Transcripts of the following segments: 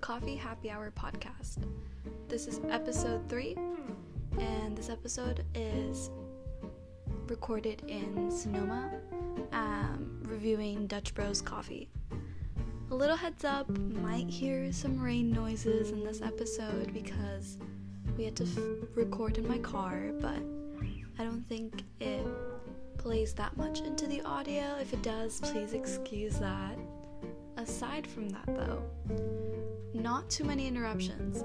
Coffee Happy Hour podcast. This is episode three, and this episode is recorded in Sonoma, um, reviewing Dutch Bros Coffee. A little heads up, might hear some rain noises in this episode because we had to f- record in my car, but I don't think it plays that much into the audio. If it does, please excuse that. Aside from that, though, not too many interruptions.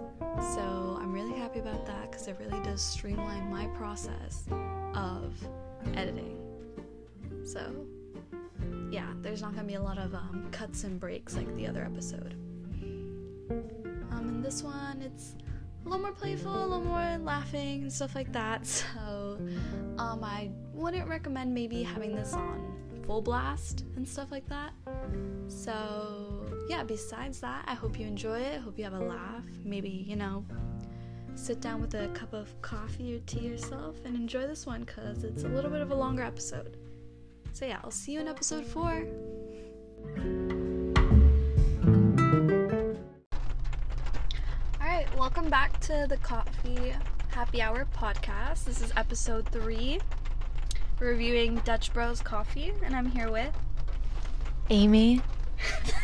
So I'm really happy about that because it really does streamline my process of editing. So, yeah, there's not gonna be a lot of um, cuts and breaks like the other episode. Um, in this one, it's a little more playful, a little more laughing and stuff like that. So, um, I wouldn't recommend maybe having this on full blast and stuff like that. So, yeah, besides that, I hope you enjoy it. I hope you have a laugh. Maybe, you know, sit down with a cup of coffee or tea yourself and enjoy this one because it's a little bit of a longer episode. So, yeah, I'll see you in episode four. Alright, welcome back to the Coffee Happy Hour podcast. This is episode three. Reviewing Dutch Bros Coffee, and I'm here with Amy.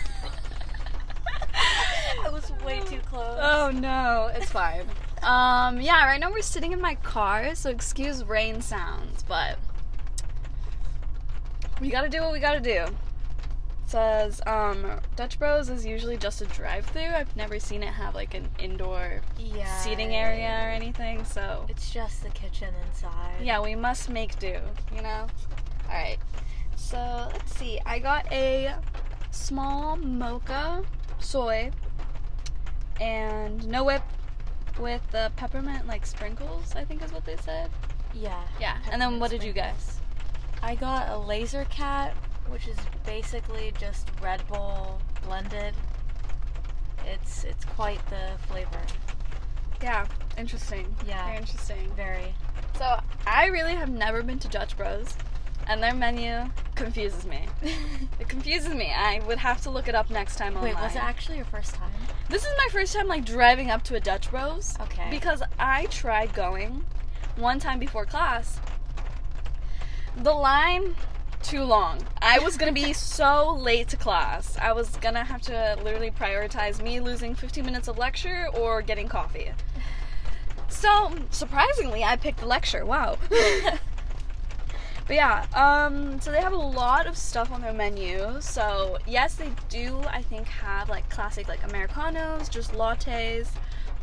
Way too close. Oh no, it's fine. um, yeah, right now we're sitting in my car, so excuse rain sounds, but we gotta do what we gotta do. It says, um, Dutch Bros is usually just a drive through. I've never seen it have like an indoor Yeah. seating area or anything, so It's just the kitchen inside. yeah, we must make do, you know? Alright, so let's see. I got a small mocha soy and no whip with the peppermint like sprinkles, I think is what they said. Yeah. Yeah, and then what did you guys? I got a laser cat, which is basically just Red Bull blended. It's it's quite the flavor. Yeah, interesting. Yeah. Very interesting. Very. So I really have never been to Dutch Bros, and their menu confuses me. it confuses me. I would have to look it up next time online. Wait, was it actually your first time? This is my first time like driving up to a Dutch Bros. Okay. Because I tried going one time before class. The line too long. I was gonna be so late to class. I was gonna have to literally prioritize me losing 15 minutes of lecture or getting coffee. So surprisingly, I picked the lecture. Wow. But yeah, um, so they have a lot of stuff on their menu. So yes, they do. I think have like classic like americanos, just lattes,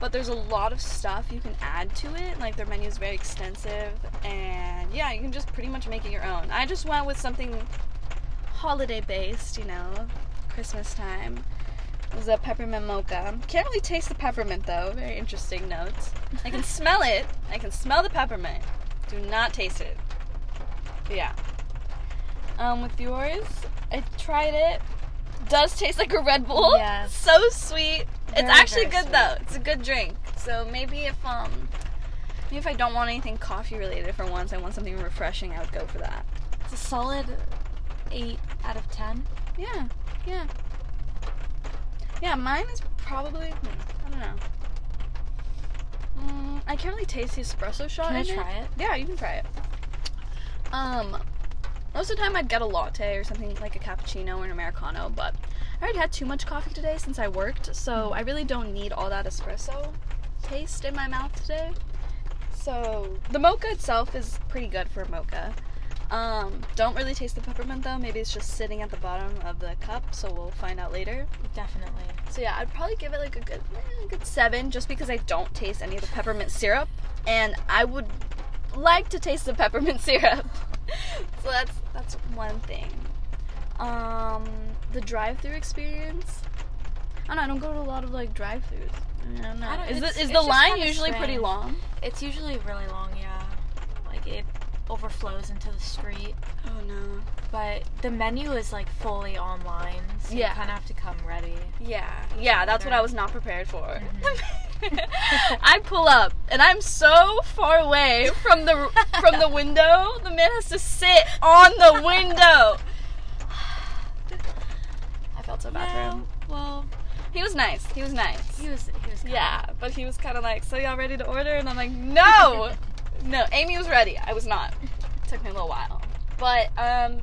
but there's a lot of stuff you can add to it. Like their menu is very extensive, and yeah, you can just pretty much make it your own. I just went with something holiday based, you know, Christmas time. It was a peppermint mocha. Can't really taste the peppermint though. Very interesting notes. I can smell it. I can smell the peppermint. Do not taste it. Yeah. Um, with yours, I tried it. Does taste like a Red Bull. Yes. So sweet. it's actually very good though. It's a good drink. So maybe if um, maybe if I don't want anything coffee related for once, I want something refreshing, I would go for that. It's a solid eight out of ten. Yeah. Yeah. Yeah. Mine is probably. hmm, I don't know. Mm, I can't really taste the espresso shot. Can I try it? Yeah, you can try it. Um, most of the time I'd get a latte or something like a cappuccino or an americano, but I already had too much coffee today since I worked, so I really don't need all that espresso taste in my mouth today. So the mocha itself is pretty good for a mocha. Um, don't really taste the peppermint though. Maybe it's just sitting at the bottom of the cup, so we'll find out later. Definitely. So yeah, I'd probably give it like a good, eh, a good seven, just because I don't taste any of the peppermint syrup, and I would like to taste the peppermint syrup. so that's that's one thing. Um, the drive-through experience. I don't know. I don't go to a lot of like drive-throughs. I don't know. I don't- is the, is the line usually pretty long? It's usually really long, yeah. Like it overflows into the street. Oh no. But the menu is like fully online, so Yeah. you kind of have to come ready. Yeah, yeah, that's what I was not prepared for. Mhm. I pull up and I'm so far away from the from the window. The man has to sit on the window. I felt so bad for him. well, He was nice. He was nice. He was. He was. Yeah, but he was kind of like, "So y'all ready to order?" And I'm like, "No, no." Amy was ready. I was not. It took me a little while, but um,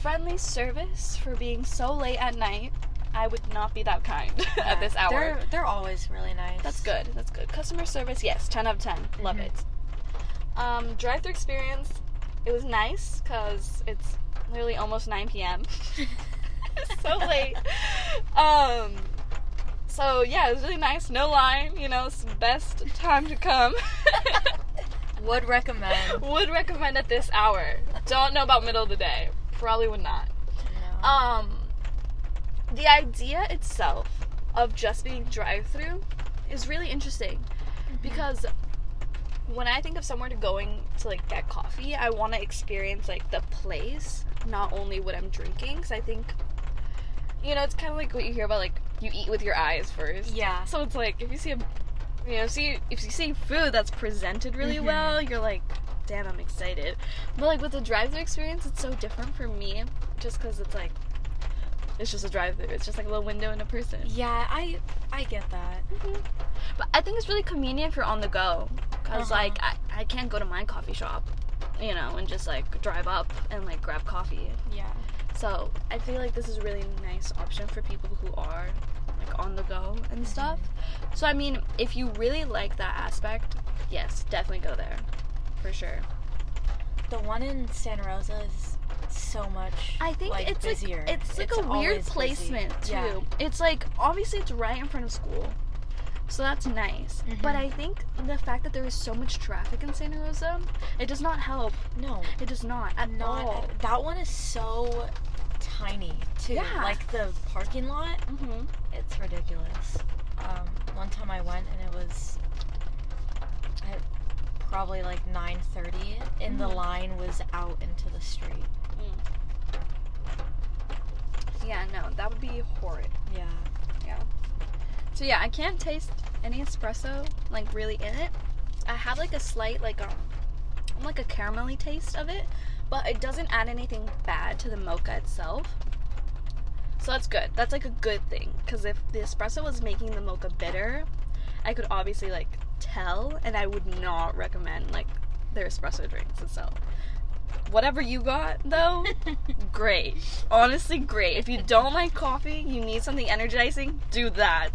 friendly service for being so late at night. I would not be that kind at this hour. They're they're always really nice. That's good. That's good. Customer service, yes, ten out of 10 Love Mhm. it. Um, drive-through experience. It was nice because it's literally almost 9 p.m. so late. Um, so yeah, it was really nice. No line. You know, it's best time to come. Would recommend. would recommend at this hour. Don't know about middle of the day. Probably would not. No. Um, the idea itself of just being drive-through is really interesting because when I think of somewhere to going to like get coffee, I want to experience like the place, not only what I'm drinking. Because I think, you know, it's kind of like what you hear about like you eat with your eyes first. Yeah. So it's like if you see a, you know, see if you see food that's presented really Mhm. well, you're like, damn, I'm excited. But like with the drive-through experience, it's so different for me, just because it's like. It's just a drive-through. It's just like a little window and a person. Yeah, I I get that. But I think it's really convenient if you're on the go. because Uh-huh. like, I, I can't go to my coffee shop, you know, and just like drive up and like grab coffee. Yeah. So I feel like this is a really nice option for people who are like on the go and stuff. So I mean, if you really like that aspect, yes, definitely go there. For sure. The one in Santa Rosa is so much. I think like, it's busier. like it's like a weird always busy. placement too. Yeah. It's like obviously it's right in front of school, so that's nice. But Mhm. I think the fact that there is so much traffic in Santa Rosa, it does not help. No, It does not at not all. that one is so tiny too. Yeah. Like the parking lot, hmm it's ridiculous. Um, one time I went and it was at probably like 9:30, and the Mhm. line was out into the street. Yeah, no, that would be horrid. Yeah. Yeah. So yeah, I can't taste any espresso like really in it. I have like a slight like um like a caramelly taste of it, but it doesn't add anything bad to the mocha itself. So that's good. That's like a good thing because if the espresso was making the mocha bitter, I could obviously like tell, and I would not recommend like their espresso drinks itself. Whatever you got though, great. Honestly, great. If you don't like coffee, you need something energizing, do that.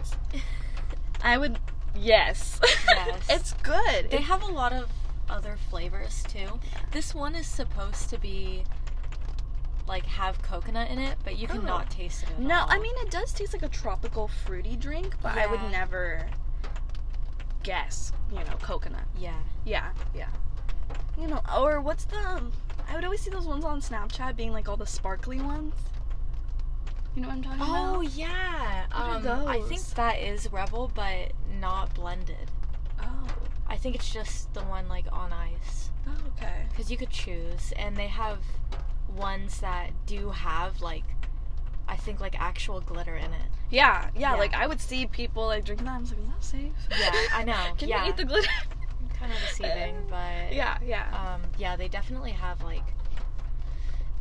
I would, yes. Yes. it's good. They It- have a lot of other flavors too. This one is supposed to be like have coconut in it, but you Oh. cannot taste it no, all. I mean it does taste like a tropical fruity drink, but I would never guess, you know, coconut. yeah. Yeah, yeah. You know, or what's the? I would always see those ones on Snapchat being like all the sparkly ones. You know what I'm talking about? Oh yeah. What Um, I think that is Rebel, but not blended. Oh. I think it's just the one like on ice Oh, okay. because you could choose, and they have ones that do have like, I think like actual glitter in it. Yeah, yeah, Yeah. Like I would see people like drinking that. I was like, is that safe? Yeah, I know. Can yeah, you eat the glitter? kind of deceiving, but yeah, yeah. um, yeah, they definitely have like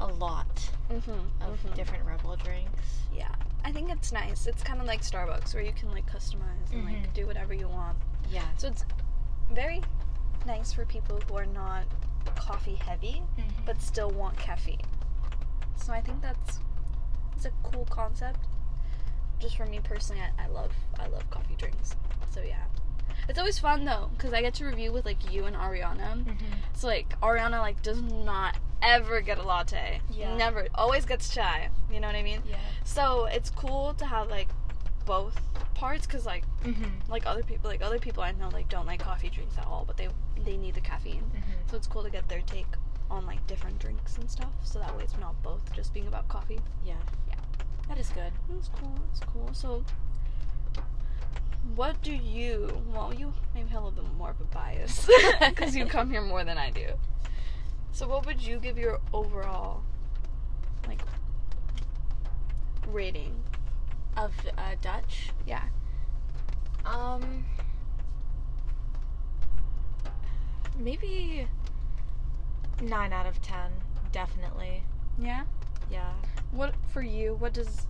a lot mm-hmm. of different Rebel drinks. Yeah, I think it's nice. It's kind of like Starbucks where you can like customize and like Mhm. do whatever you want. Yeah. So it's very nice for people who are not coffee heavy but still want caffeine. So I think that's it's a cool concept. Just for me personally, I, I love I love coffee drinks. So yeah, it's always fun though because I get to review with like you and Ariana. Mhm. So like Ariana like does not ever get a latte. Yeah. Never. Always gets chai. You know what I mean? Yeah. So it's cool to have like both parts because like Mm-hmm. like other people like other people I know like don't like coffee drinks at all, but they they need the caffeine. Mm-hmm. So it's cool to get their take on like different drinks and stuff. So that way it's not both just being about coffee. Yeah. That is good. That's cool. That's cool. So what do you? Well, you maybe have a little bit more of a bias because you come here more than I do. So what would you give your overall like rating? Of uh, Dutch. Yeah. Um. Maybe nine out of ten. Definitely. Yeah. Yeah. What for you? What does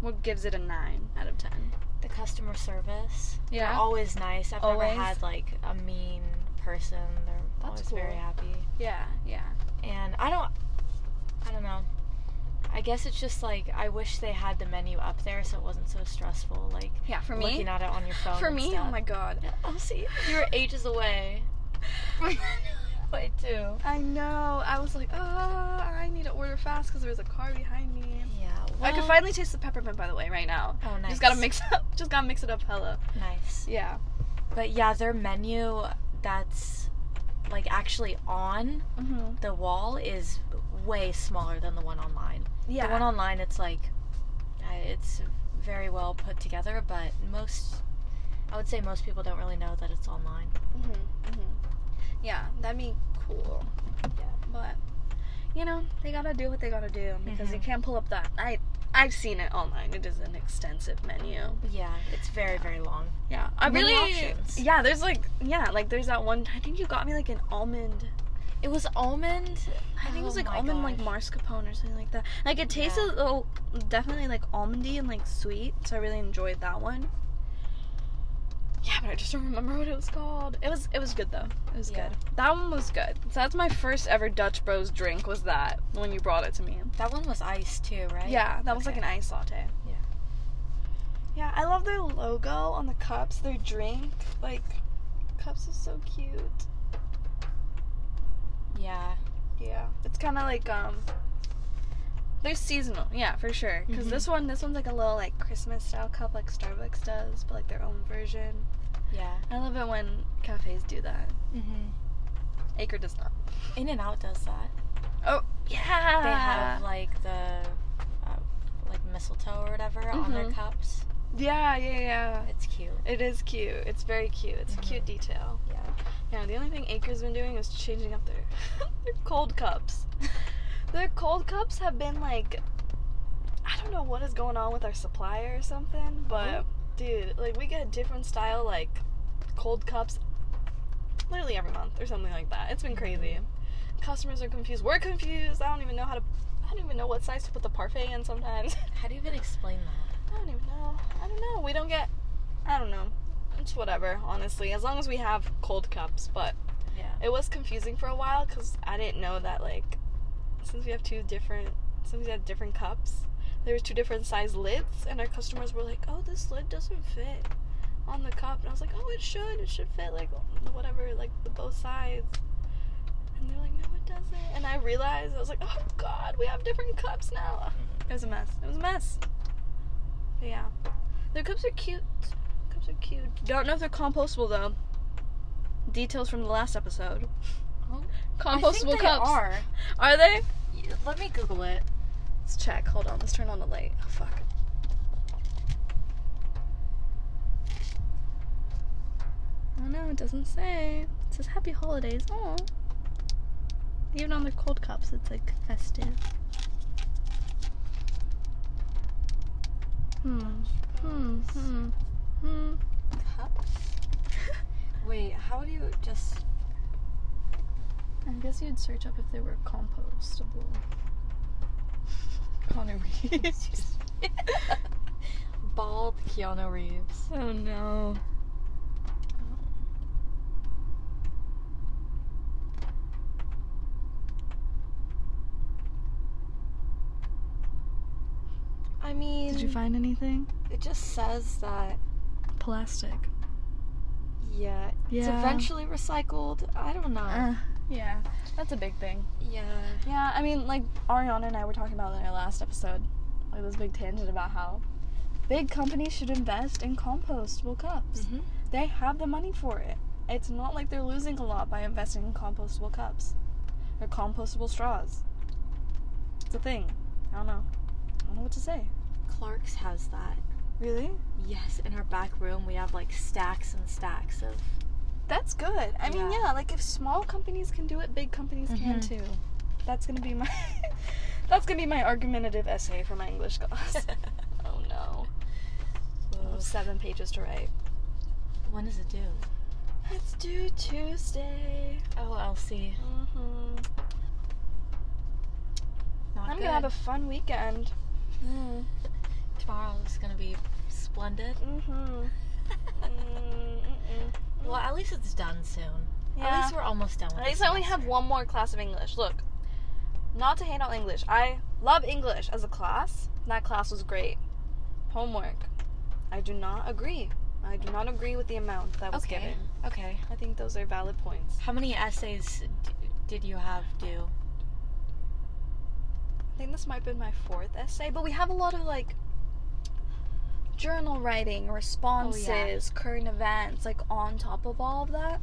What gives it a nine out of ten? The customer service. Yeah. They're always nice. I've Always? never had like a mean person. They're That's always very happy. Yeah, yeah. And I don't I don't know. I guess it's just like I wish they had the menu up there so it wasn't so stressful like Yeah, for me. looking at it on your phone. For me, oh stuff. oh my god. Oh, see, you're ages away. Way too. I know. I was like, oh, I need to order fast because there's a car behind me. Yeah. I can finally taste the peppermint, by the way, right now. Oh, nice. Just gotta mix up. Just gotta mix it up, hella. Nice. Yeah. But yeah, their menu that's like actually on Mm-hmm. the wall is way smaller than the one online. Yeah. The one online, it's like, it's very well put together, but most, I would say most people don't really know that it's online. Mm-hmm. Mm-hmm. Yeah, that'd be cool. Yeah. But you know, they gotta do what they gotta do because you Mhm. can't pull up that. I I've seen it online. It is an extensive menu. Yeah, it's very, very long. Yeah, I Many really. options. Yeah, there's like yeah, like there's that one. I think you got me like an almond. It was almond. I think it was Oh like almond like gosh. mascarpone or something like that. Like it tasted Yeah. oh, definitely like almondy and like sweet. So I really enjoyed that one. Yeah, but I just don't remember what it was called. It was it was good though. It was Yeah. good. That one was good. So that's my first ever Dutch Bros drink. Was that when you brought it to me? That one was iced too, right? Yeah, that was like an ice latte. Yeah. Yeah, I love their logo on the cups. Their drink, like, cups is so cute. Yeah. Yeah, it's kind of like um. They're seasonal, yeah, for sure. Because Mhm. this one, this one's like a little like Christmas style cup, like Starbucks does, but like their own version. Yeah. I love it when cafes do that. Mm-hmm. Acre does not. In and Out does that. Oh yeah. They have like the uh, like mistletoe or whatever on their Mhm. cups. Yeah, yeah, yeah. It's cute. It is cute. It's very cute. It's a cute detail. Yeah. Yeah, the only thing Acre's been doing is changing up their their cold cups. Their cold cups have been like I don't know what is going on with our supplier or something, uh-huh. but Oh. dude, like we get different style like cold cups literally every month or something like that. It's been mm-hmm. crazy. Customers are confused. We're confused. I don't even know how to I don't even know what size to put the parfait in sometimes. How do you even explain that? I don't even know. I don't know. We don't get I don't know. It's whatever, honestly. As long as we have cold cups, but Yeah. it was confusing for a while because I didn't know that like since we have two different since we have different cups, there was two different size lids, and our customers were like, "Oh, this lid doesn't fit on the cup," and I was like, "Oh, it should. It should fit like whatever, like the both sides." And they're like, "No, it doesn't." And I realized I was like, "Oh God, we have different cups now." It was a mess. It was a mess. But yeah, their cups are cute. Cups are cute. Don't know if they're compostable though. Details from the last episode. Compostable I think they cups. are. Are they? Let me Google it. Let's check. Hold on. Let's turn on the light. Oh fuck. Oh no, it doesn't say. It says Happy Holidays. Oh. Even on the cold cups, it's like festive. Hmm. Hmm. Hmm. Hmm. Cups. Wait, how do you just? I guess you'd search up if they were compostable. Connor Reeves. Bald Keanu Reeves. oh no. I mean, Did you find anything? it just says that Plastic. yeah, it's Yeah. eventually recycled. I don't know. Uh, yeah, that's a big thing. yeah. Yeah, I mean, like Ariana and I were talking about in our last episode, like this big tangent about how big companies should invest in compostable cups. Mhm. They have the money for it. It's not like they're losing a lot by investing in compostable cups or compostable straws. It's a thing. I don't know. I don't know what to say. Clark's has that. Really? Yes, in our back room we have like stacks and stacks of. That's good. I mean, Yeah. like if small companies can do it, big companies can Mhm. too. That's gonna be my that's gonna be my argumentative essay for my English class. oh no. Seven pages to write. when does it due? It's due Tuesday. Oh, Elsie. hmm Not I'm good. gonna have a fun weekend. Mm. Tomorrow's gonna be splendid. Mm-hmm. Mm-mm. Well, at least it's done soon. At least we're almost done with At least I only have one more class of English. Look, not to hate on English. I love English as a class. That class was great. Homework. I do not agree. I do not agree with the amount that was Okay. given. Okay. I think those are valid points. How many essays d- did you have due? I think this might have been my fourth essay, but we have a lot of like journal writing, responses, current events, like on top of all of that.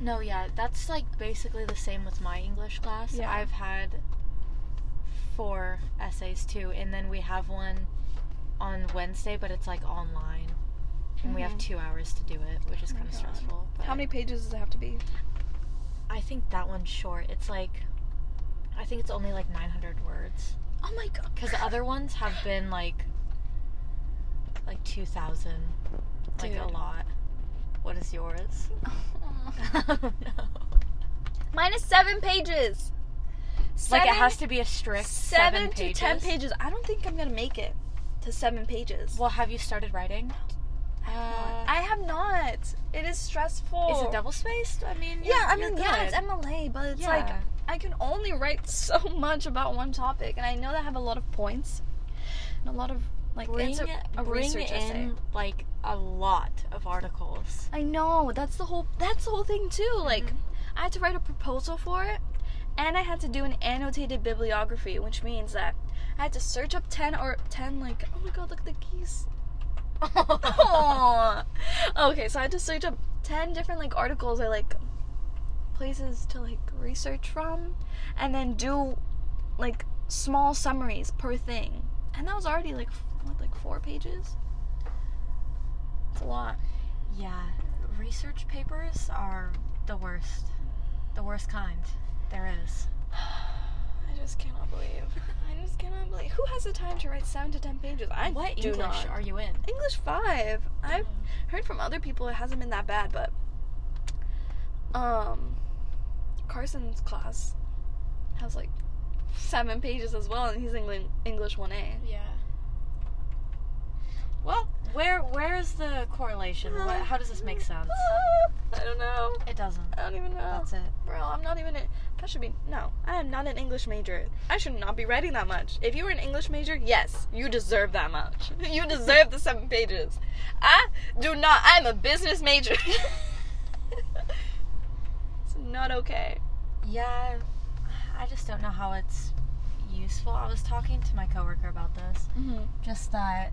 No, yeah, that's like basically the same with my English class. Yeah. I've had four essays too, and then we have one on Wednesday, but it's like online. And we have Mhm. two hours to do it, which is Oh kind of stressful. How many pages does it have to be? I think that one's short. It's like, I think it's only like 900 words. Oh my god. Because the other ones have been like, like 2,000. Like a lot. What is yours? oh no. Mine is seven pages. Like it has to be a strict seven, seven, to pages. ten pages. I don't think I'm gonna make it to seven pages. Well, have you started writing? Uh, I have not. It is stressful. is it double spaced? I mean, Yeah, I mean, yeah, it's. MLA, but it's Yeah. like I can only write so much about one topic, and I know that I have a lot of points and a lot of like bring, a, a bring research in essay. like a lot of articles. I know that's the whole that's the whole thing too. Like Mhm. I had to write a proposal for it, and I had to do an annotated bibliography, which means that I had to search up ten or ten like oh my god, look at the geese. Okay, so I had to search up ten different like articles or like places to like research from, and then do like small summaries per thing, and that was already like what, like four pages. It's a lot. yeah, research papers are the worst. The worst kind there is. I just cannot believe. I just cannot believe. Who has the time to write seven to ten pages? I what do English not. are you in? English five. I've heard from other people it hasn't been that bad, but um, Carson's class has like seven pages as well, and he's English English one A. Yeah. Well, where where is the correlation? What, how does this make sense? I don't know. It doesn't. I don't even know. That's it. Bro, I'm not even. A, that should be no. I am not an English major. I should not be writing that much. If you were an English major, yes, you deserve that much. You deserve the seven pages. I do not. I'm a business major. it's not okay. Yeah, I just don't know how it's useful. I was talking to my coworker about this. Mm-hmm. Just that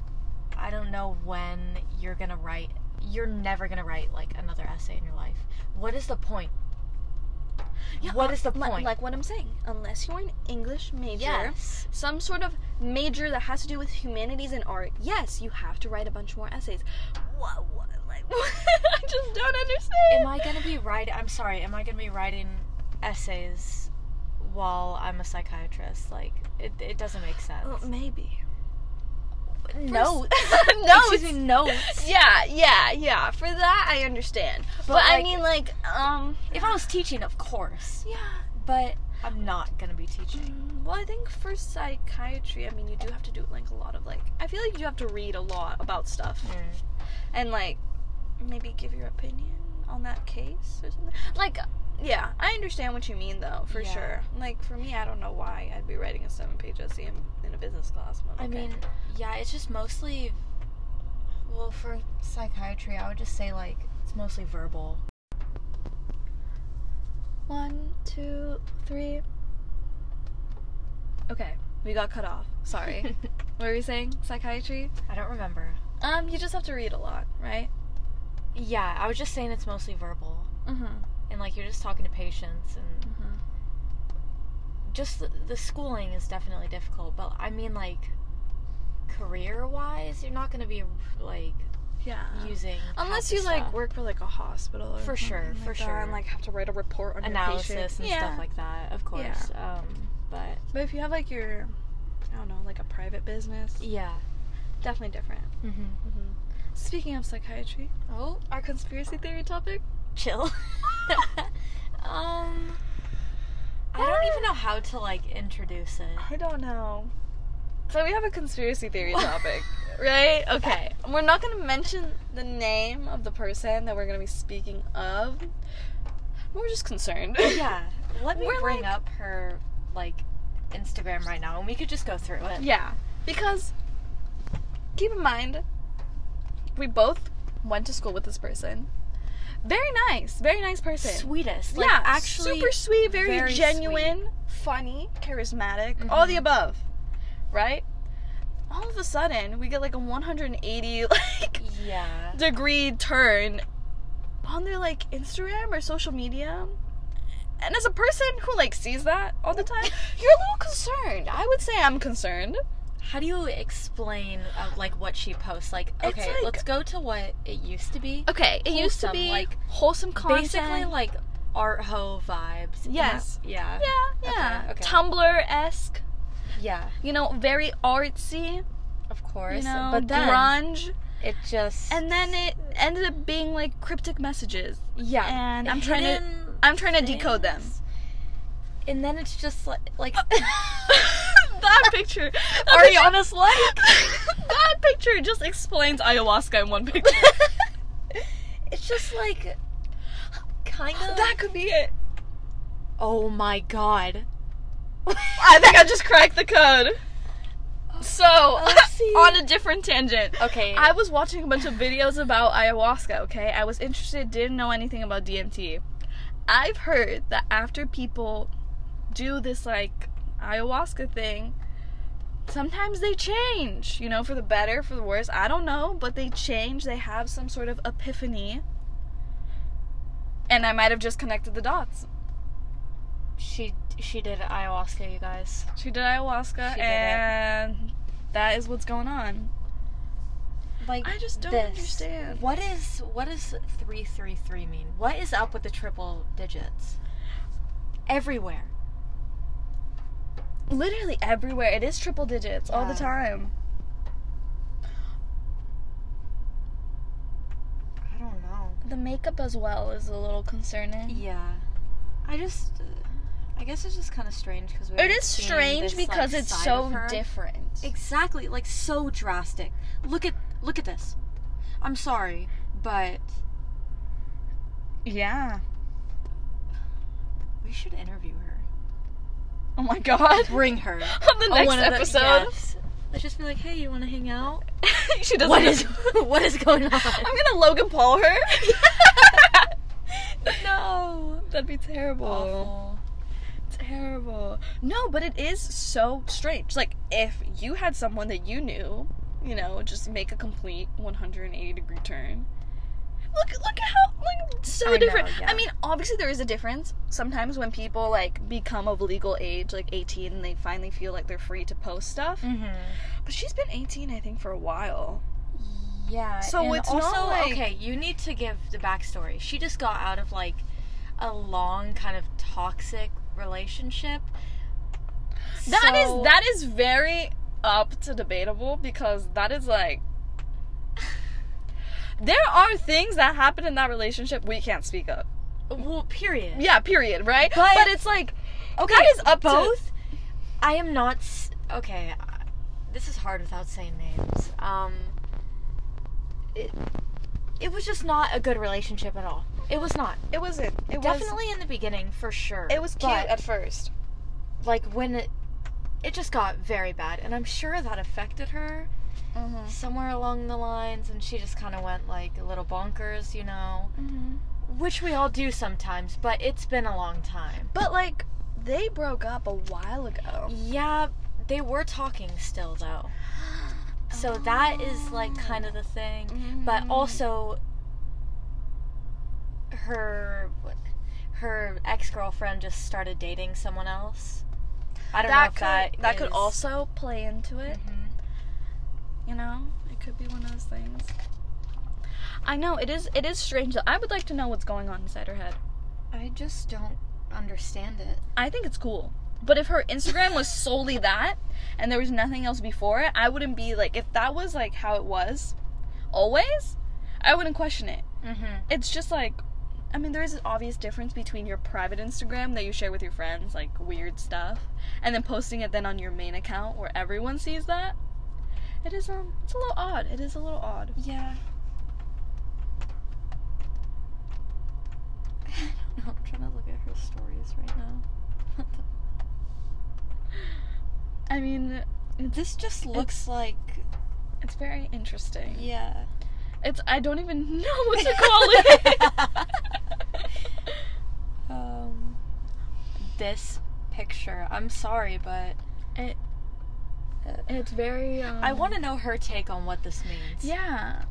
I don't know when you're gonna write. You're never gonna write like another essay in your life. What is the point? What uh, is the point? like what I'm saying. Unless you're an English major, Yes. some sort of major that has to do with humanities and art, yes, you have to write a bunch more essays. What? What? Like, I just don't understand. Am I gonna be writing? I'm sorry. Am I gonna be writing essays while I'm a psychiatrist? Like it, it doesn't make sense. Well, maybe. Notes. notes. Notes. Yeah, yeah, yeah. For that, I understand. But, But, I mean, like, um, If I was teaching, of course. yeah. But I'm not gonna be teaching. Mm, Well, I think for psychiatry, I mean, you do have to do like a lot of like. I feel like you have to read a lot about stuff and like maybe give your opinion on that case or something. Like, yeah, I understand what you mean though, for Yeah. sure. Like for me, I don't know why I'd be writing a seven-page essay in, in a business class. But I mean, yeah, it's just mostly. Well, for psychiatry, I would just say like it's mostly verbal. One, two, three. Okay, we got cut off. Sorry. what were you saying? Psychiatry? I don't remember. Um, you just have to read a lot, right? Yeah, I was just saying it's mostly verbal, Mm-hmm. and like you're just talking to patients, and Mm-hmm. just the, the schooling is definitely difficult. But I mean, like career-wise, you're not gonna be like Yeah. using Unless you like stuff. work for like a hospital or For sure, something for sure. and like have to write a report on analysis and yeah. stuff like that, of course. Um, but But if you have like your, I don't know, like a private business, yeah. definitely different. Mm-hmm. Mm-hmm. Speaking of psychiatry, Oh, our conspiracy theory topic. chill. um, I don't even know how to like introduce it. I don't know. So we have a conspiracy theory topic, right? Okay. We're not going to mention the name of the person that we're going to be speaking of. We're just concerned. yeah. Let me We're bring like- up her like Instagram right now, and we could just go through it. Yeah, because keep in mind, we both went to school with this person. Very nice, very nice person. Sweetest. Like, yeah, actually, super sweet, very, very genuine, funny, charismatic, mm-hmm. all the above, right? All of a sudden, we get like a 180 like Yeah. degree turn on their like Instagram or social media. And as a person who like sees that all the time, you're a little concerned. I would say I'm concerned. How do you explain uh, like what she posts? Like, It's okay, like- let's go to what it used to be. Okay, it used to Wholesome, be like, like wholesome content. Basically, like art ho vibes. Yes. Yeah. yeah, yeah, Okay, okay. Tumblr esque. Yeah. You know, very artsy. Of course. You know, but then grunge. it just And then it ended up being like cryptic messages. yeah. and I'm trying to- hidden I'm trying to decode them. things. And then it's just like like that picture. Ariana's like that picture just explains ayahuasca in one picture. it's just like kind of that could be it. Oh my god. I think I just cracked the code. So, oh, on a different tangent. Okay. I was watching a bunch of videos about ayahuasca, okay? I was interested, didn't know anything about DMT. I've heard that after people do this, like, ayahuasca thing, sometimes they change, you know, for the better, for the worse. I don't know, but they change. They have some sort of epiphany. And I might have just connected the dots. she she did ayahuasca, you guys. She did ayahuasca, She did it. and that is what's going on. Like I just don't this. understand. What is what does three three three mean? What is up with the triple digits? Everywhere. Literally everywhere. It is triple digits all the time. I don't know. The makeup as well is a little concerning. Yeah. I just uh, I guess it's just kind of strange because It is strange because it's so different. Exactly, like so drastic. Look at look at this. I'm sorry, but Yeah. we should interview her. Oh my god. Bring her On the on next one of the- episode. yes. Let's just be like, hey, you want to hang out? she doesn't. What is what is going on? I'm gonna Logan Paul her. no. That'd be terrible. Awful. Terrible. No, but it is so strange. Like if you had someone that you knew, you know, just make a complete 180 degree turn. Look, look at how like so I know, different. yeah. I mean, obviously there is a difference. Sometimes when people like become of legal age, like 18, and they finally feel like they're free to post stuff. Mm-hmm. But she's been 18, I think, for a while. Yeah. So and it's also not like- okay. You need to give the backstory. She just got out of like a long kind of toxic relationship. That is So- that is very up to debatable because that is like there are things that happen in that relationship we can't speak of. well. Period. Yeah, period, right? But- it's like Okay. that is up to- both. I am not. Okay. This is hard without saying names. Um. It. It was just not a good relationship at all. It was not. it wasn't. It Definitely in the beginning, for sure. it was cute but- at first. like when it, it just got very bad and i'm sure that affected her Mm-hmm. somewhere along the lines and she just kind of went like a little bonkers you know Mm-hmm. which we all do sometimes but it's been a long time But like they broke up a while ago. yeah they were talking still though so that is like kind of the thing but Mm. also her her ex-girlfriend just started dating someone else i don't know that if could that that could also play into it. Mhm. You know, it could be one of those things. I know it is. It is strange. I would like to know what's going on inside her head. I just don't understand it. I think it's cool. But if her Instagram was solely that and there was nothing else before it, I wouldn't be like if that was like how it was always, I wouldn't question it. Mm-hmm. It's just like I mean, there is an obvious difference between your private Instagram that you share with your friends, like weird stuff, and then posting it then on your main account where everyone sees that. It is um, it's a little odd. It is a little odd. Yeah. I don't know. I'm trying to look at her stories right now. What the- I mean, This just looks like it's very interesting. yeah. It's I don't even know what to call it. um, this picture. I'm sorry, but it it's very. Um, I want to know her take on what this means. Yeah,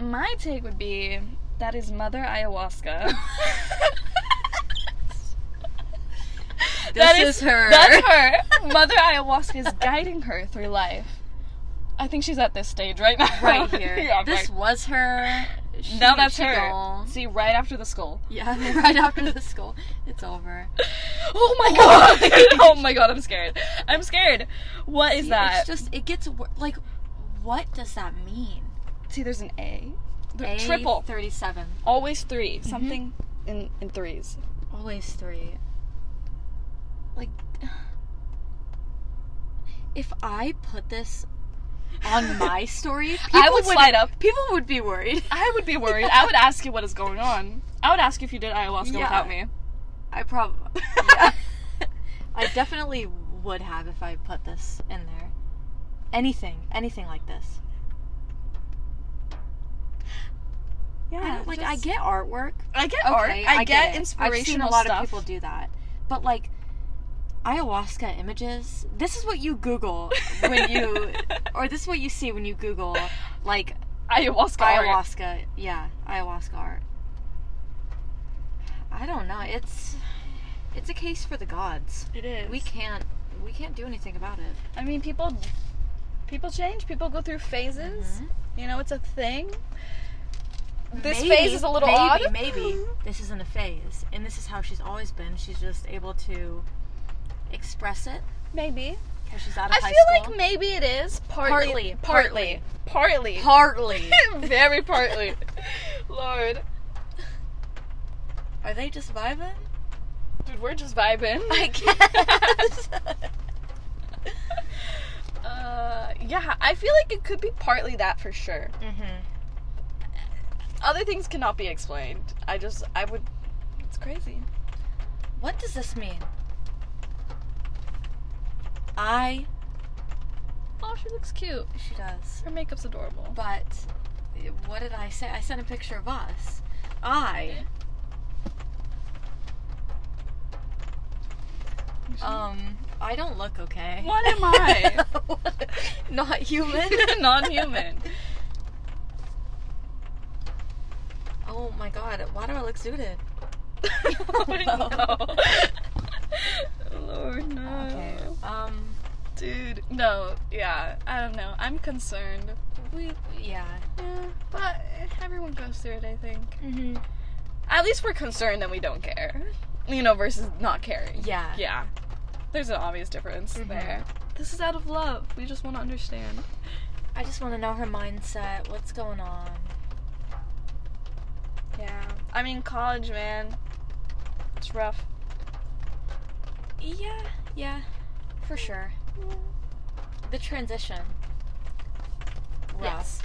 my take would be that is Mother Ayahuasca. This That is her. That's her. Mother Ayahuasca is guiding her through life. I think she's at this stage right now. right here. yeah, this right. was her. She- Now that's her. gone. See, right after the skull. Yeah, right after the skull, it's over. Oh my god! oh my god, I'm scared. I'm scared. What is See, that? It's just it gets wor- like, what does that mean? See, there's an A. A triple. thirty-seven. Always 3 mm-hmm. Something in in threes. Always three. Like, if I put this on my story, people I would slide up. People would be worried. I would be worried. I would ask you what is going on. I would ask you if you did ayahuasca Yeah. without me. I probably. Yeah. I definitely would have if I put this in there. Anything, anything like this. I Yeah, don't- like I get artwork. I get art. Okay, I, get, it. inspirational I've seen a lot stuff. of people do that, but like ayahuasca images. This is what you Google when you, or this is what you see when you Google like ayahuasca. art. ayahuasca. Yeah, ayahuasca art. I don't know. It's it's a case for the gods. It is. We can't we can't do anything about it. I mean, people. People change. People go through phases. Mhm. You know, it's a thing. This Maybe- phase is a little maybe, odd. Maybe this isn't a phase, and this is how she's always been. She's just able to express it Maybe. because she's out of I high feel school. like maybe it is partly, Partly, partly, partly, Partly. very partly. Lord, Are they just vibing? dude, we're just vibing. I guess. uh, yeah, I feel like it could be partly that for sure. mm-hmm. Other things cannot be explained. I just, I would. It's crazy. What does this mean? I. Oh, she looks cute. She does. Her makeup's adorable. But what did I say? I sent a picture of us. I. Um, I don't look okay. What am I? Not human. Non-human. Oh my god, why do I look suited? oh, no. Lord, no. Okay. Um, Dude, no, yeah, I don't know. I'm concerned. we, yeah. Yeah, but everyone goes through it, I think. Mm-hmm. At least we're concerned and we don't care. You know, versus not caring. Yeah. Yeah. There's an obvious difference Mhm. there. This is out of love. We just want to understand. I just want to know her mindset. What's going on? Yeah. I mean, college, man. It's rough. Yeah, yeah, for sure. The transition. Rough. Yes.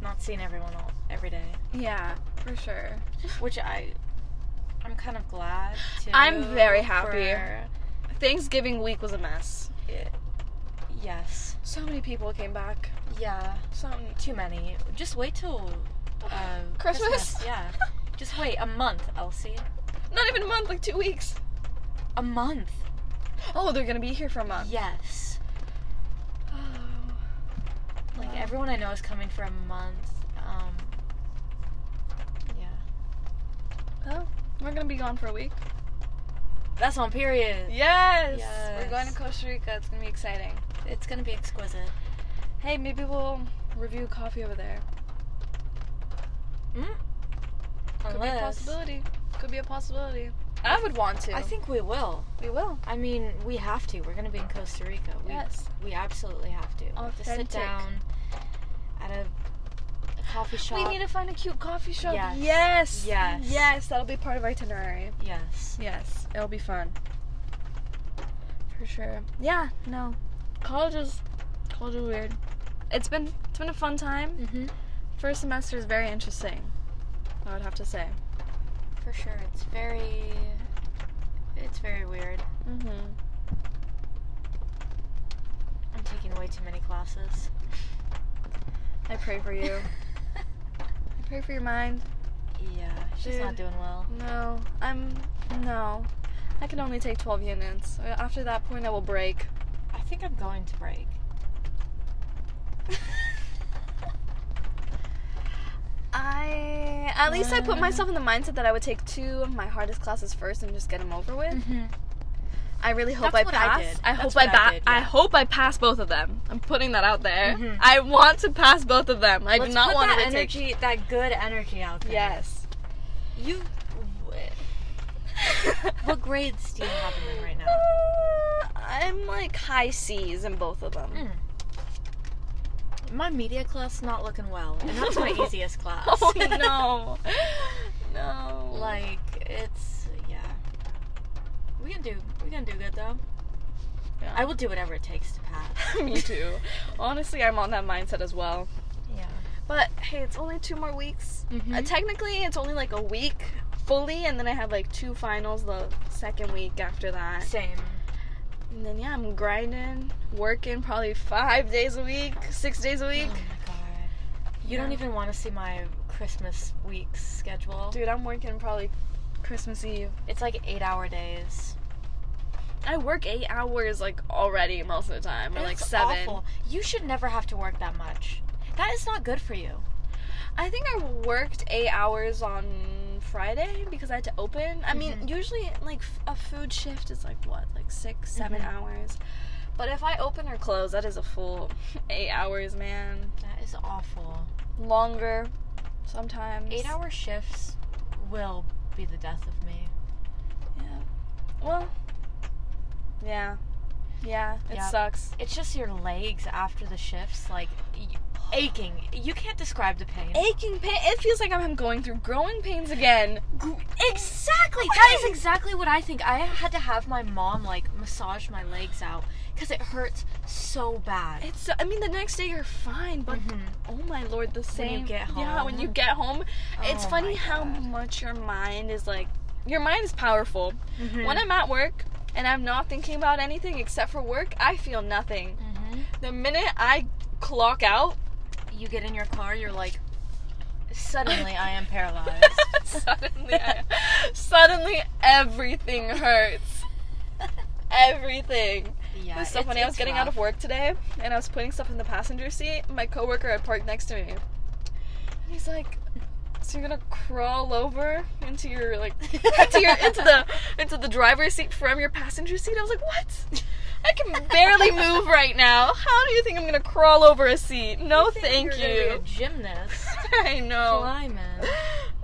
Not seeing everyone all, every day, Yeah, for sure. which I, I'm kind of glad. To I'm very happy. for- Thanksgiving week was a mess. it- yes. So many people came back. Yeah. Some Too many. Just wait till uh, Christmas? Yeah. Just wait a month, Elsie. not even a month, like two weeks. A month. Oh, they're gonna be here for a month. Yes. Oh. Like Wow. everyone I know is coming for a month. Um. Yeah. Oh, we're gonna be gone for a week. That's on period. Yes. Yes. We're going to Costa Rica. It's gonna be exciting. It's gonna be exquisite. Hey, maybe we'll review coffee over there. Mm? Could be a possibility. Could be a possibility. I would want to. I think we will. we will. I mean, we have to. We're gonna be in Costa Rica. We, Yes. We absolutely have to. We have to sit down at a, a coffee shop. We need to find a cute coffee shop. Yes. Yes. Yes. Yes, that'll be part of our itinerary. Yes. Yes, it'll be fun. For sure. Yeah, no. College is college is weird. It's been it's been a fun time. Mm-hmm. First semester is very interesting. I would have to say. For sure. It's very. It's very weird. Mhm. I'm taking way too many classes. I pray for you. I pray for your mind. yeah, she's not doing well. No, I'm no. I can only take 12 units. After that point I will break. I think I'm going to break. I at least I put myself in the mindset that I would take two of my hardest classes first and just get them over with. Mm-hmm. I really hope That's I I pass. did. I, That's hope I, I ba- did, I hope I pass both of them. I'm putting that out there. Mhm. I want to pass both of them. I Let's do not want that to retake. energy, that good energy out there. Yes. You. What grades do you have them right now? Uh, I'm like high C's in both of them. Mm. My media class not looking well, and that's my easiest class. Oh no. no. like it's yeah. We can do we can do good though. Yeah. I will do whatever it takes to pass. Me too. Honestly, I'm on that mindset as well. Yeah. But hey, it's only two more weeks. Mhm. Uh, technically, it's only like a week fully, and then I have like two finals the second week after that. Same. And then yeah, I'm grinding, working probably five days a week, six days a week. Oh my god. You don't even want to see my Christmas week schedule. Dude, I'm working probably Christmas Eve. It's like eight hour days. I work eight hours like already most of the time, or like seven. awful. You should never have to work that much. That is not good for you. I think I worked eight hours on Friday because I had to open. I mean, Mhm. usually like a food shift is like what, like six, seven Mhm. hours. But if I open or close, that is a full eight hours, man. That is awful. Longer, sometimes. Eight hour shifts will be the death of me. Yeah. Well. Yeah. Yeah. It Yep. sucks. It's just your legs after the shifts, like aching. You can't describe the pain. Aching pain. It feels like I'm going through growing pains again. Exactly. That is exactly what I think. I had to have my mom like massage my legs out because it hurts so bad. It's. I mean, the next day you're fine, but Mhm. oh my lord, the same. When you get home. Yeah, when you get home, it's Oh funny how much your mind is like. Your mind is powerful. Mhm. When I'm at work and I'm not thinking about anything except for work, I feel nothing. Mhm. The minute I clock out, you get in your car, you're like, suddenly I am paralyzed. suddenly, I, suddenly everything hurts. Everything. yeah. It was so funny. I was getting out of work today, and I was putting stuff in the passenger seat. My coworker had parked next to me, and he's like, "So you're gonna crawl over into your like into your into the into the driver's seat from your passenger seat?" I was like, "What? I can barely move right now. How do you think I'm gonna crawl over a seat? No, think thank you're gonna be a you." gymnast. I know. Climbing.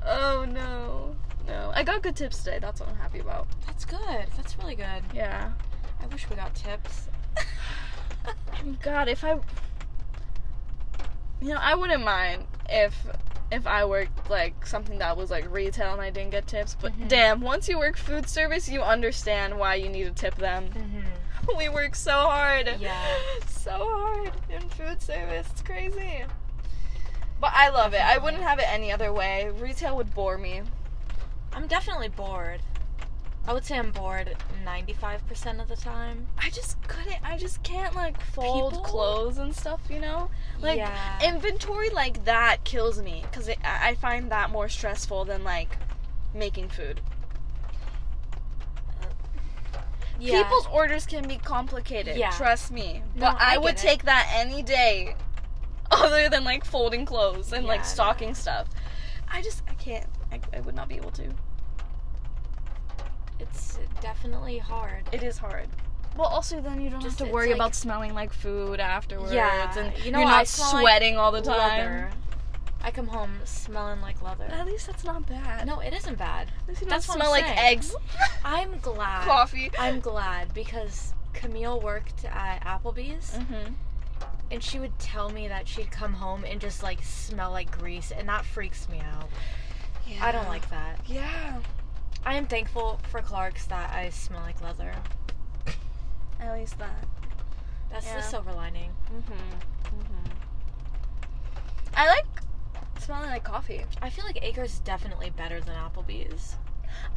Oh no, no. I got good tips today. That's what I'm happy about. That's good. That's really good. Yeah. I wish we got tips. God, if I, you know, I wouldn't mind if if I worked like something that was like retail and I didn't get tips. But Mhm. damn, once you work food service, you understand why you need to tip them. Mm-hmm. We work so hard. Yeah. So hard in food service. It's crazy. But I love it. I wouldn't have it any other way. Retail would bore me. I'm definitely bored. I would say I'm bored 95% of the time. I just couldn't. I just can't like fold People- clothes and stuff. You know, like Yeah. inventory like that kills me because I I find that more stressful than like making food. Uh, yeah. People's orders can be complicated. Yeah. Trust me. No, But I, I would it. take that any day, other than like folding clothes and like stocking stuff. I just I can't. I, I would not be able to. It's definitely hard. It is hard. Well, also then you don't Just- have to worry like- about smelling like food afterwards, Yeah, and you know, you're not smell like sweating all the time. Leather. I come home smelling like leather. At least that's not bad. No, it isn't bad. At least you don't that's smell like eggs, I'm glad. coffee. I'm glad because Camille worked at Applebee's Mm-hmm. and she would tell me that she'd come home and just like smell like grease, and that freaks me out. yeah. I don't like that. Yeah. I am thankful for Clarks that I smell like leather. At least that. That's Yeah. the silver lining. Mm-hmm. Mm-hmm. I like smelling like coffee. I feel like Acres is definitely better than Applebee's.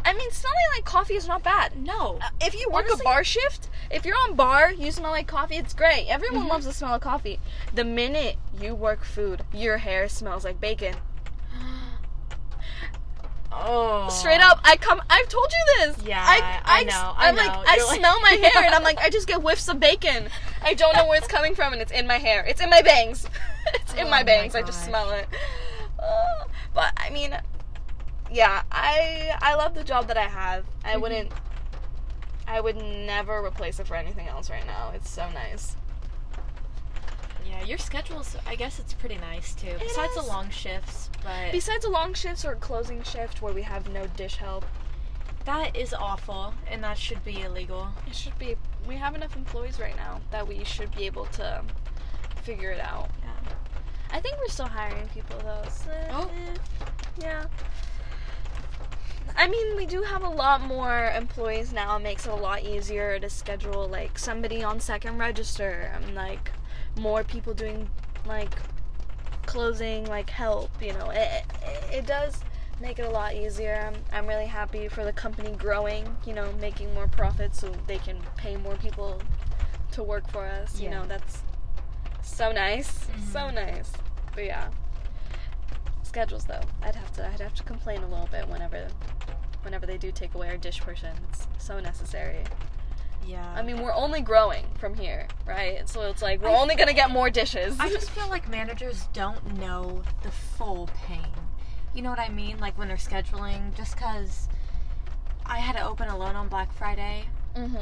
I mean, smelling like coffee is not bad. No. Uh, if you work Honestly- a bar shift, if you're on bar, you smell like coffee, it's great. Everyone Mhm. loves the smell of coffee. The minute you work food, your hair smells like bacon. Oh. Straight up, I come. I've told you this. Yeah, I, I know, I am like. I You're like- smell my hair, and I'm like, I just get whiffs of bacon. I don't know where it's coming from, and it's in my hair. It's in my bangs. it's in Oh my my bangs. I just smell it. Uh, but I mean, yeah, I I love the job that I have. I Mhm. wouldn't. I would never replace it for anything else right now. It's so nice. Yeah, your schedule's. I guess it's pretty nice too. Besides the long shifts, but Besides the long shifts or closing shift where we have no dish help, that is awful, and that should be illegal. it should be. We have enough employees right now that we should be able to figure it out. Yeah. I think we're still hiring people though. So, Oh. eh, yeah. I mean, we do have a lot more employees now. It makes it a lot easier to schedule like somebody on second register I'm like more people doing like closing like help. You know, it it, it does make it a lot easier. I'm, I'm really happy for the company growing. You know, making more profits so they can pay more people to work for us. You know, that's so nice, so Mhm. nice. But yeah, schedules though, I'd have to I'd have to complain a little bit whenever whenever they do take away our dish portion. It's so necessary. Yeah. I mean, we're only growing from here, right? So it's like we're I- only gonna get more dishes. I just feel like managers don't know the full pain. You know what I mean? Like when they're scheduling, just because I had to open alone on Black Friday, mm-hmm.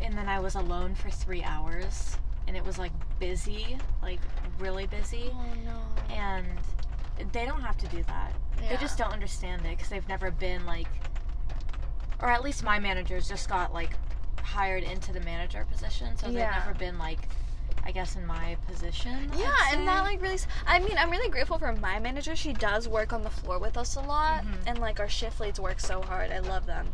and then I was alone for three hours, and it was like busy, like really busy. Oh no. And they don't have to do that. Yeah. They just don't understand it because they've never been like, or at least my managers just got like hired into the manager position, so Yeah. they've never been like, I guess, in my position. Yeah, and that like really. I mean, I'm really grateful for my manager. She does work on the floor with us a lot, Mhm. and like our shift leads work so hard. I love them.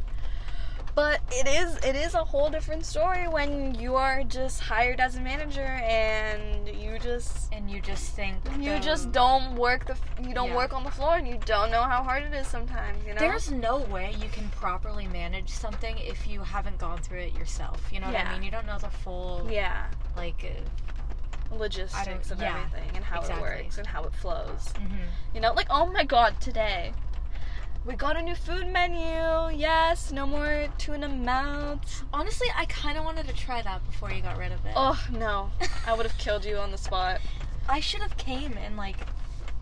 But it is it is a whole different story when you are just hired as a manager and you just and you just think you just don't work the you don't Yeah. work on the floor and you don't know how hard it is sometimes. You know. There's no way you can properly manage something if you haven't gone through it yourself. You know what I mean? You don't know the full yeah like. Uh, logistics of yeah, everything and how exactly. it works and how it flows. mhm. You know, like oh my god, today we got a new food menu. Yes, no more tuna melts. Honestly, I kind of wanted to try that before you got rid of it. Oh no, I would have killed you on the spot. I should have came and like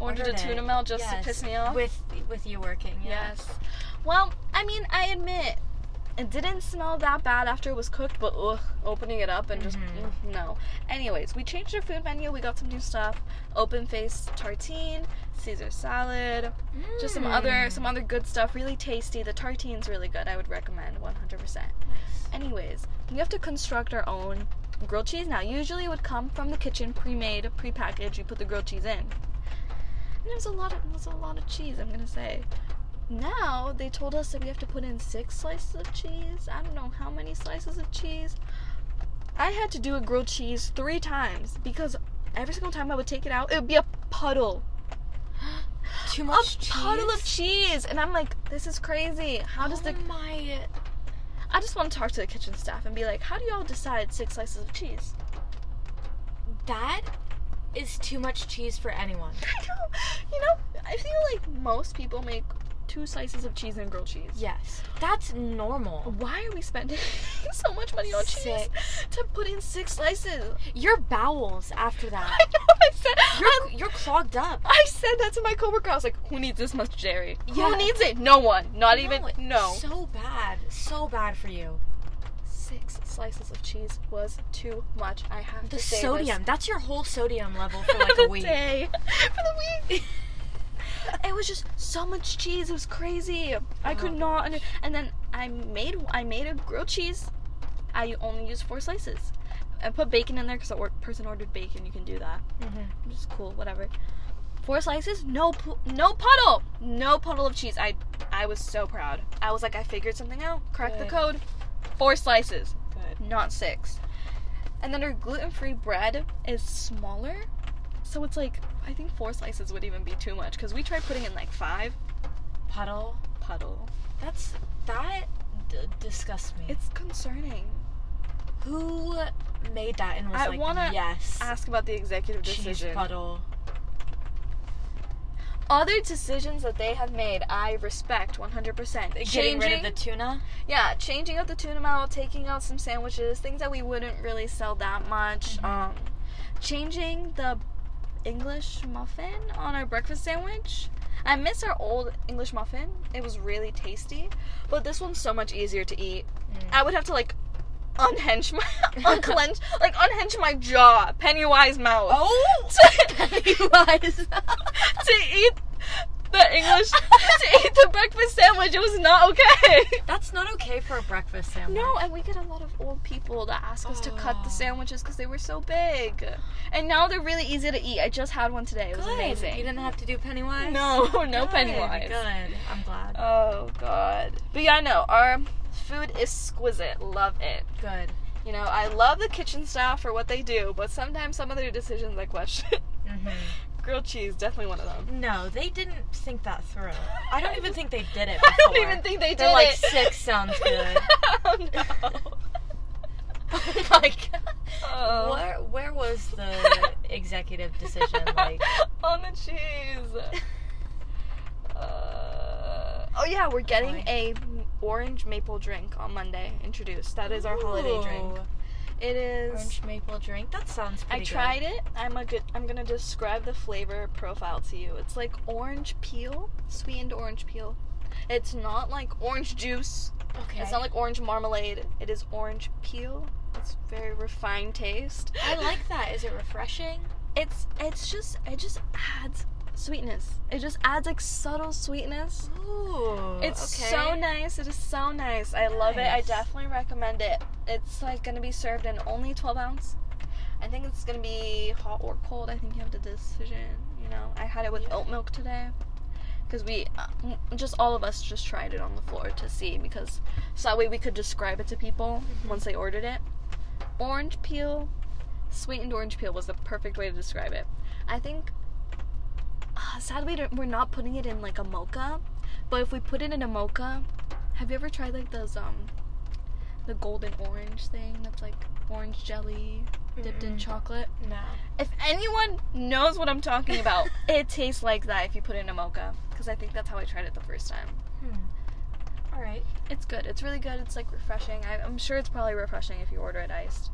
Ordered a tuna melt just Yes, to piss me off. with with you working. Yeah. Yes. Well, I mean, I admit it didn't smell that bad after it was cooked, but ugh, opening it up and just Mhm. mm, no. Anyways, we changed our food menu. We got some new stuff: open face tartine, Caesar salad, just some other Mm. some other good stuff. Really tasty. The tartine's really good. I would recommend 100%. Nice. Anyways, we have to construct our own grilled cheese now. Usually it would come from the kitchen, pre-made, pre-packaged. You put the grilled cheese in. And there's a lot of there's a lot of cheese, I'm gonna say. Now they told us that we have to put in six slices of cheese. I don't know how many slices of cheese. I had to do a grilled cheese three times because every single time I would take it out, it would be a puddle. Too A much cheese. puddle of cheese. And I'm like, this is crazy. How does the Oh my? I just want to talk to the kitchen staff and be like, how do y'all decide six slices of cheese? That is too much cheese for anyone. I know. You know, I feel like most people make two slices of cheese and grilled cheese. Yes, that's normal. Why are we spending so much money on cheese to put in six slices? Your bowels after that. I know. I said. You're you're clogged up. I said that to my coworker. I was like, "Who needs this much Jerry? Yeah. Who needs it? No one. Not even. No, No. So bad. So bad for you. Six slices of cheese was too much. I have The to say sodium. That's your whole sodium level for like a week. day. For the week. It was just so much cheese. It was crazy. I could Oh, not. Under- and then I made I made a grilled cheese. I only used four slices. I put bacon in there because the or- person ordered bacon. You can do that. Mm-hmm. Which is cool. Whatever. Four slices, no, pu- no puddle, no puddle of cheese. I, I was so proud. I was like, I figured something out. Cracked the code. Four slices, Good. not six. And then our gluten-free bread is smaller, so it's like I think four slices would even be too much because we tried putting in like five Puddle. puddle. That's that d- disgusts me. It's concerning. Who made that and was I like, wanna yes, Ask about the executive decision. cheese puddle. Other decisions that they have made, I respect 100%. Getting rid of the tuna. yeah, changing up the tuna out, taking out some sandwiches, things that we wouldn't really sell that much. Mhm. Um, changing the English muffin on our breakfast sandwich. I miss our old English muffin. It was really tasty, but this one's so much easier to eat. Mm. I would have to like unhinge my unclench like unhinge my jaw, Pennywise mouth. Oh, to, Pennywise. to eat the English to eat the breakfast sandwich. It was not okay. That's not okay for a breakfast sandwich. No, and we get a lot of old people that ask us to cut the Oh. sandwiches because they were so big. And now they're really easy to eat. I just had one today. It was Good. amazing. You didn't have to do Pennywise. no, no Good, Pennywise. Good. I'm glad. Oh god. But yeah, no, our food is exquisite. Love it. Good. You know, I love the kitchen staff for what they do, but sometimes some of their decisions I question. Mm-hmm. Grilled cheese, definitely one of them. No, they didn't think that through. I don't even think they did it. I don't even think they did They're like it. six sounds good. oh no. oh my god. Oh. Where where was the executive decision? Like on the cheese. Uh, oh yeah, we're getting a orange maple drink on Monday introduced. That is our holiday drink. It is. Orange maple drink. That sounds I pretty tried it. I'm a good. I'm gonna describe the flavor profile to you. It's like orange peel, sweetened orange peel. It's not like orange juice. Okay. It's not like orange marmalade. It is orange peel. It's very refined taste. I like that. Is it refreshing? It's it's just it just adds sweetness. It just adds like subtle sweetness. Ooh. It's okay. so nice. It is so nice. I love it. I definitely recommend it. It's like gonna be served in only 12 ounce. I think it's gonna be hot or cold. I think you have the decision. You know, I had it with Yeah. oat milk today because we uh, just all of us just tried it on the floor to see because so that way we could describe it to people Mhm. once they ordered it. Orange peel, sweetened orange peel was the perfect way to describe it. I think. Sadly, we're not putting it in like a mocha, but if we put it in a mocha, have you ever tried like those um, the golden orange thing that's like orange jelly dipped in Mm-mm. chocolate? No. If anyone knows what I'm talking about, it tastes like that if you put it in a mocha. Because I think that's how I tried it the first time. Hmm. All right. It's good. It's really good. It's like refreshing. I, I'm sure it's probably refreshing if you order it iced.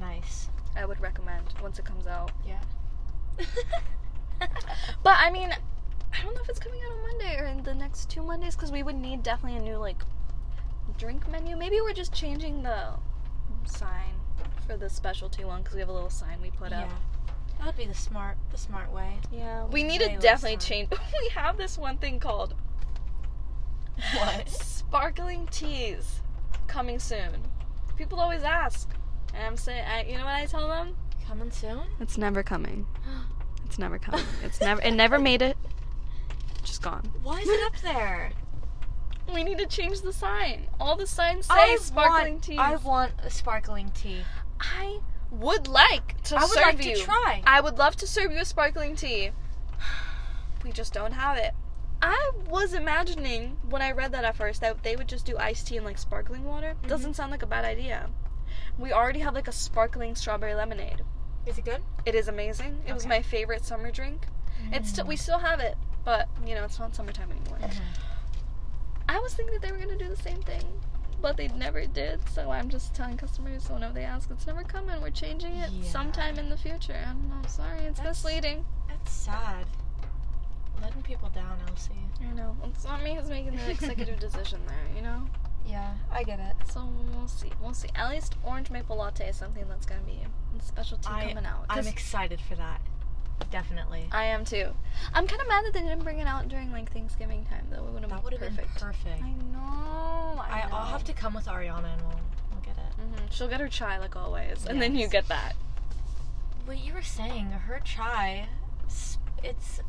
Nice. I would recommend once it comes out. Yeah. But I mean, I don't know if it's coming out on Monday or in the next two Mondays because we would need definitely a new like drink menu. Maybe we're just changing the sign for the specialty one because we have a little sign we put yeah. up. That would be the smart the smart way. Yeah, we need to definitely sign. change. we have this one thing called What? sparkling teas coming soon. People always ask, and I'm saying, I, you know what I tell them? Coming soon? It's never coming. It's never coming. It's never. It never made it. Just gone. Why is it up there? We need to change the sign. All the signs say I sparkling want, tea. I want a sparkling tea. I would like to I would serve like you. to try. I would love to serve you a sparkling tea. We just don't have it. I was imagining when I read that at first that they would just do iced tea and like sparkling water. Mhm. Doesn't sound like a bad idea. We already have like a sparkling strawberry lemonade. Is it good? It is amazing. It was my favorite summer drink. It's still we still have it, but you know it's not summertime anymore. Mhm. I was thinking that they were gonna do the same thing, but they never did. So I'm just telling customers whenever they ask, it's never coming. We're changing it Yeah. sometime in the future. I don't know. I'm sorry, it's That's- misleading. That's sad. Letting people down, Elsie. I know. It's not me who's making the executive decision there. You know. Yeah, I get it. So we'll see. We'll see. At least orange maple latte is something that's gonna be a specialty I, coming out. I'm excited for that. Definitely. I am too. I'm kind of mad that they didn't bring it out during like Thanksgiving time. Though it would have That would been have been perfect. perfect. I know. I I, know. I'll have to come with Ariana and we'll, we'll get it. hmm She'll get her chai like always, and then you get that. What you were saying, her chai, it's.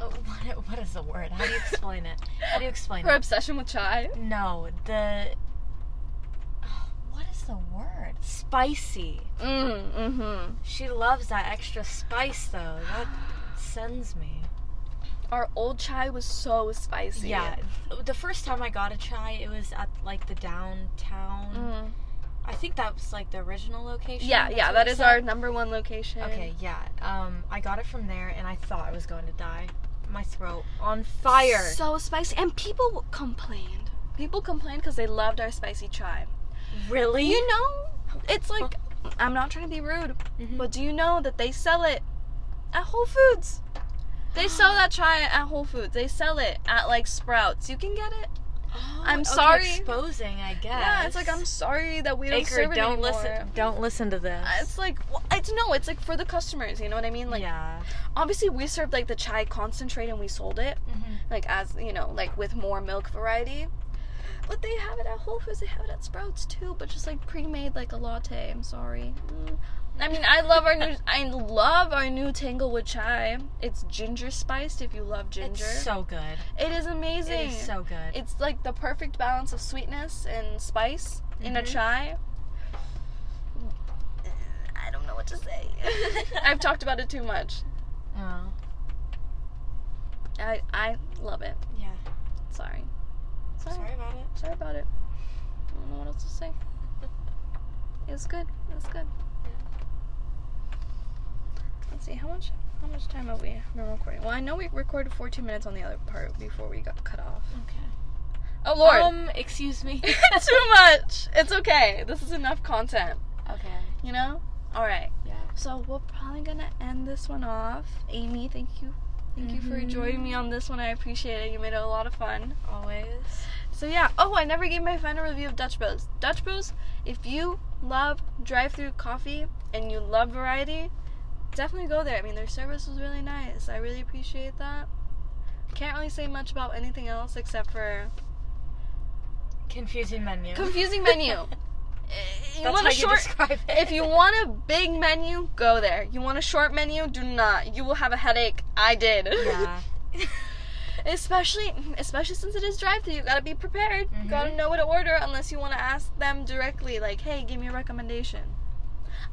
Uh, What, what is the word? How do you explain it? How do you explain it? Her it? obsession with chai. No, the. oh, What is the word? Spicy. Mm, mm-hmm. She loves that extra spice though. That sends me. Our old chai was so spicy. Yeah, the first time I got a chai, it was at like the downtown. Mm. I think that was like the original location. Yeah, yeah, that is said? our number one location. Okay, yeah. Um, I got it from there, and I thought I was going to die. My throat on fire. So spicy, and people complained. People complained because they loved our spicy chai. really? You know, it's like I'm not trying to be rude, Mhm. but do you know that they sell it at Whole Foods? They sell that chai at Whole Foods. They sell it at like Sprouts. You can get it. Oh, I'm okay, sorry. Exposing, I guess. Yeah, it's like I'm sorry that we don't Acre, serve it don't anymore. listen. Don't listen to this. Uh, It's like well, it's no, it's like for the customers. You know what I mean? Like yeah. obviously we served like the chai concentrate and we sold it Mm-hmm. like as you know like with more milk variety. But they have it at Whole Foods. They have it at Sprouts too, but just like pre-made like a latte. I'm sorry. Mm. I mean, I love our new. I love our new Tanglewood chai. It's ginger spiced. If you love ginger, It's so good. it is amazing. It is so good. It's like the perfect balance of sweetness and spice in a Mhm. chai. I don't know what to say. I've talked about it too much. oh, I I love it. yeah. Sorry. Sorry. Sorry about it. Sorry about it. I don't know what else to say. It was good. It was good. See how much how much time have we been recording? Well, I know we recorded 14 minutes on the other part before we got cut off. Okay. Oh Lord, Um, excuse me. too much. It's okay. This is enough content. okay. You know. All right. Yeah. So we're probably gonna end this one off. Amy, thank you. Thank you for Mhm. joining me on this one. I appreciate it. You made it a lot of fun. Always. So yeah. Oh, I never gave my final review of Dutch Bros. Dutch Bros. If you love drive-through coffee and you love variety, definitely go there. I mean, their service was really nice. I really appreciate that. Can't really say much about anything else except for Confusing menu. confusing menu. Eh, you That's want how a short. you describe it. If you want a big menu, go there. You want a short menu, do not. You will have a headache. I did. Yeah. especially especially since it is drive through, you gotta be prepared. You gotta Mhm. know what to order unless you wanna ask them directly, like, hey, give me a recommendation.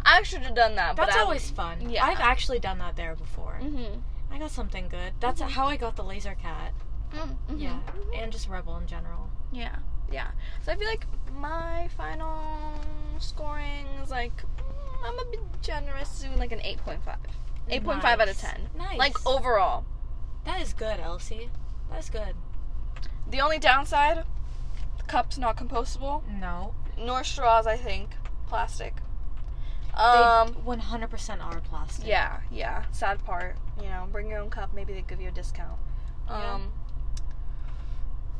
I should have done that, That's always fun. Yeah. I've actually done that there before. Mm-hmm. I got something good. That's Mhm. how I got the laser cat. Mm-hmm. Yeah. And just Rebel in general. Yeah, yeah. So I feel like my final scoring is like mm, I'm a bit generous, to like an eight point five. Eight point five out of ten. Nice. Like overall. That is good, Elsie. That's good. The only downside, the cup's not compostable, No. nor straws. I think plastic. Um. 100% are plastic. Yeah, yeah. Sad part. You know, bring your own cup. Maybe they give you a discount. Yeah. Um.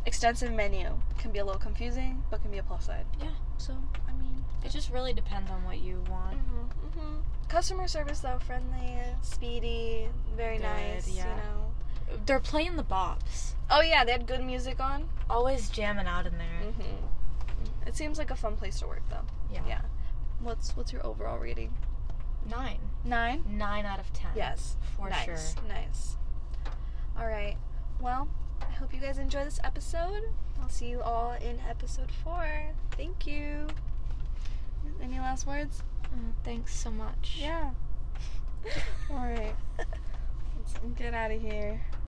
Extensive menu can be a little confusing, but can be a plus side. Yeah. So I mean. It just really depends on what you want. Mm-hmm, hmm Customer service though, friendly, speedy, very Good, nice. yeah. You know. They're playing the bops. Oh yeah, they had good music on. Always jamming out in there. Mm-hmm. It seems like a fun place to work though. Yeah. Yeah. What's what's your overall rating? Nine. Nine. Nine out of ten. Yes. For nice. sure. Nice. All right. Well, I hope you guys enjoy this episode. I'll see you all in episode four. Thank you. Any last words? Mm, thanks so much. Yeah. all right. Let's get out of here.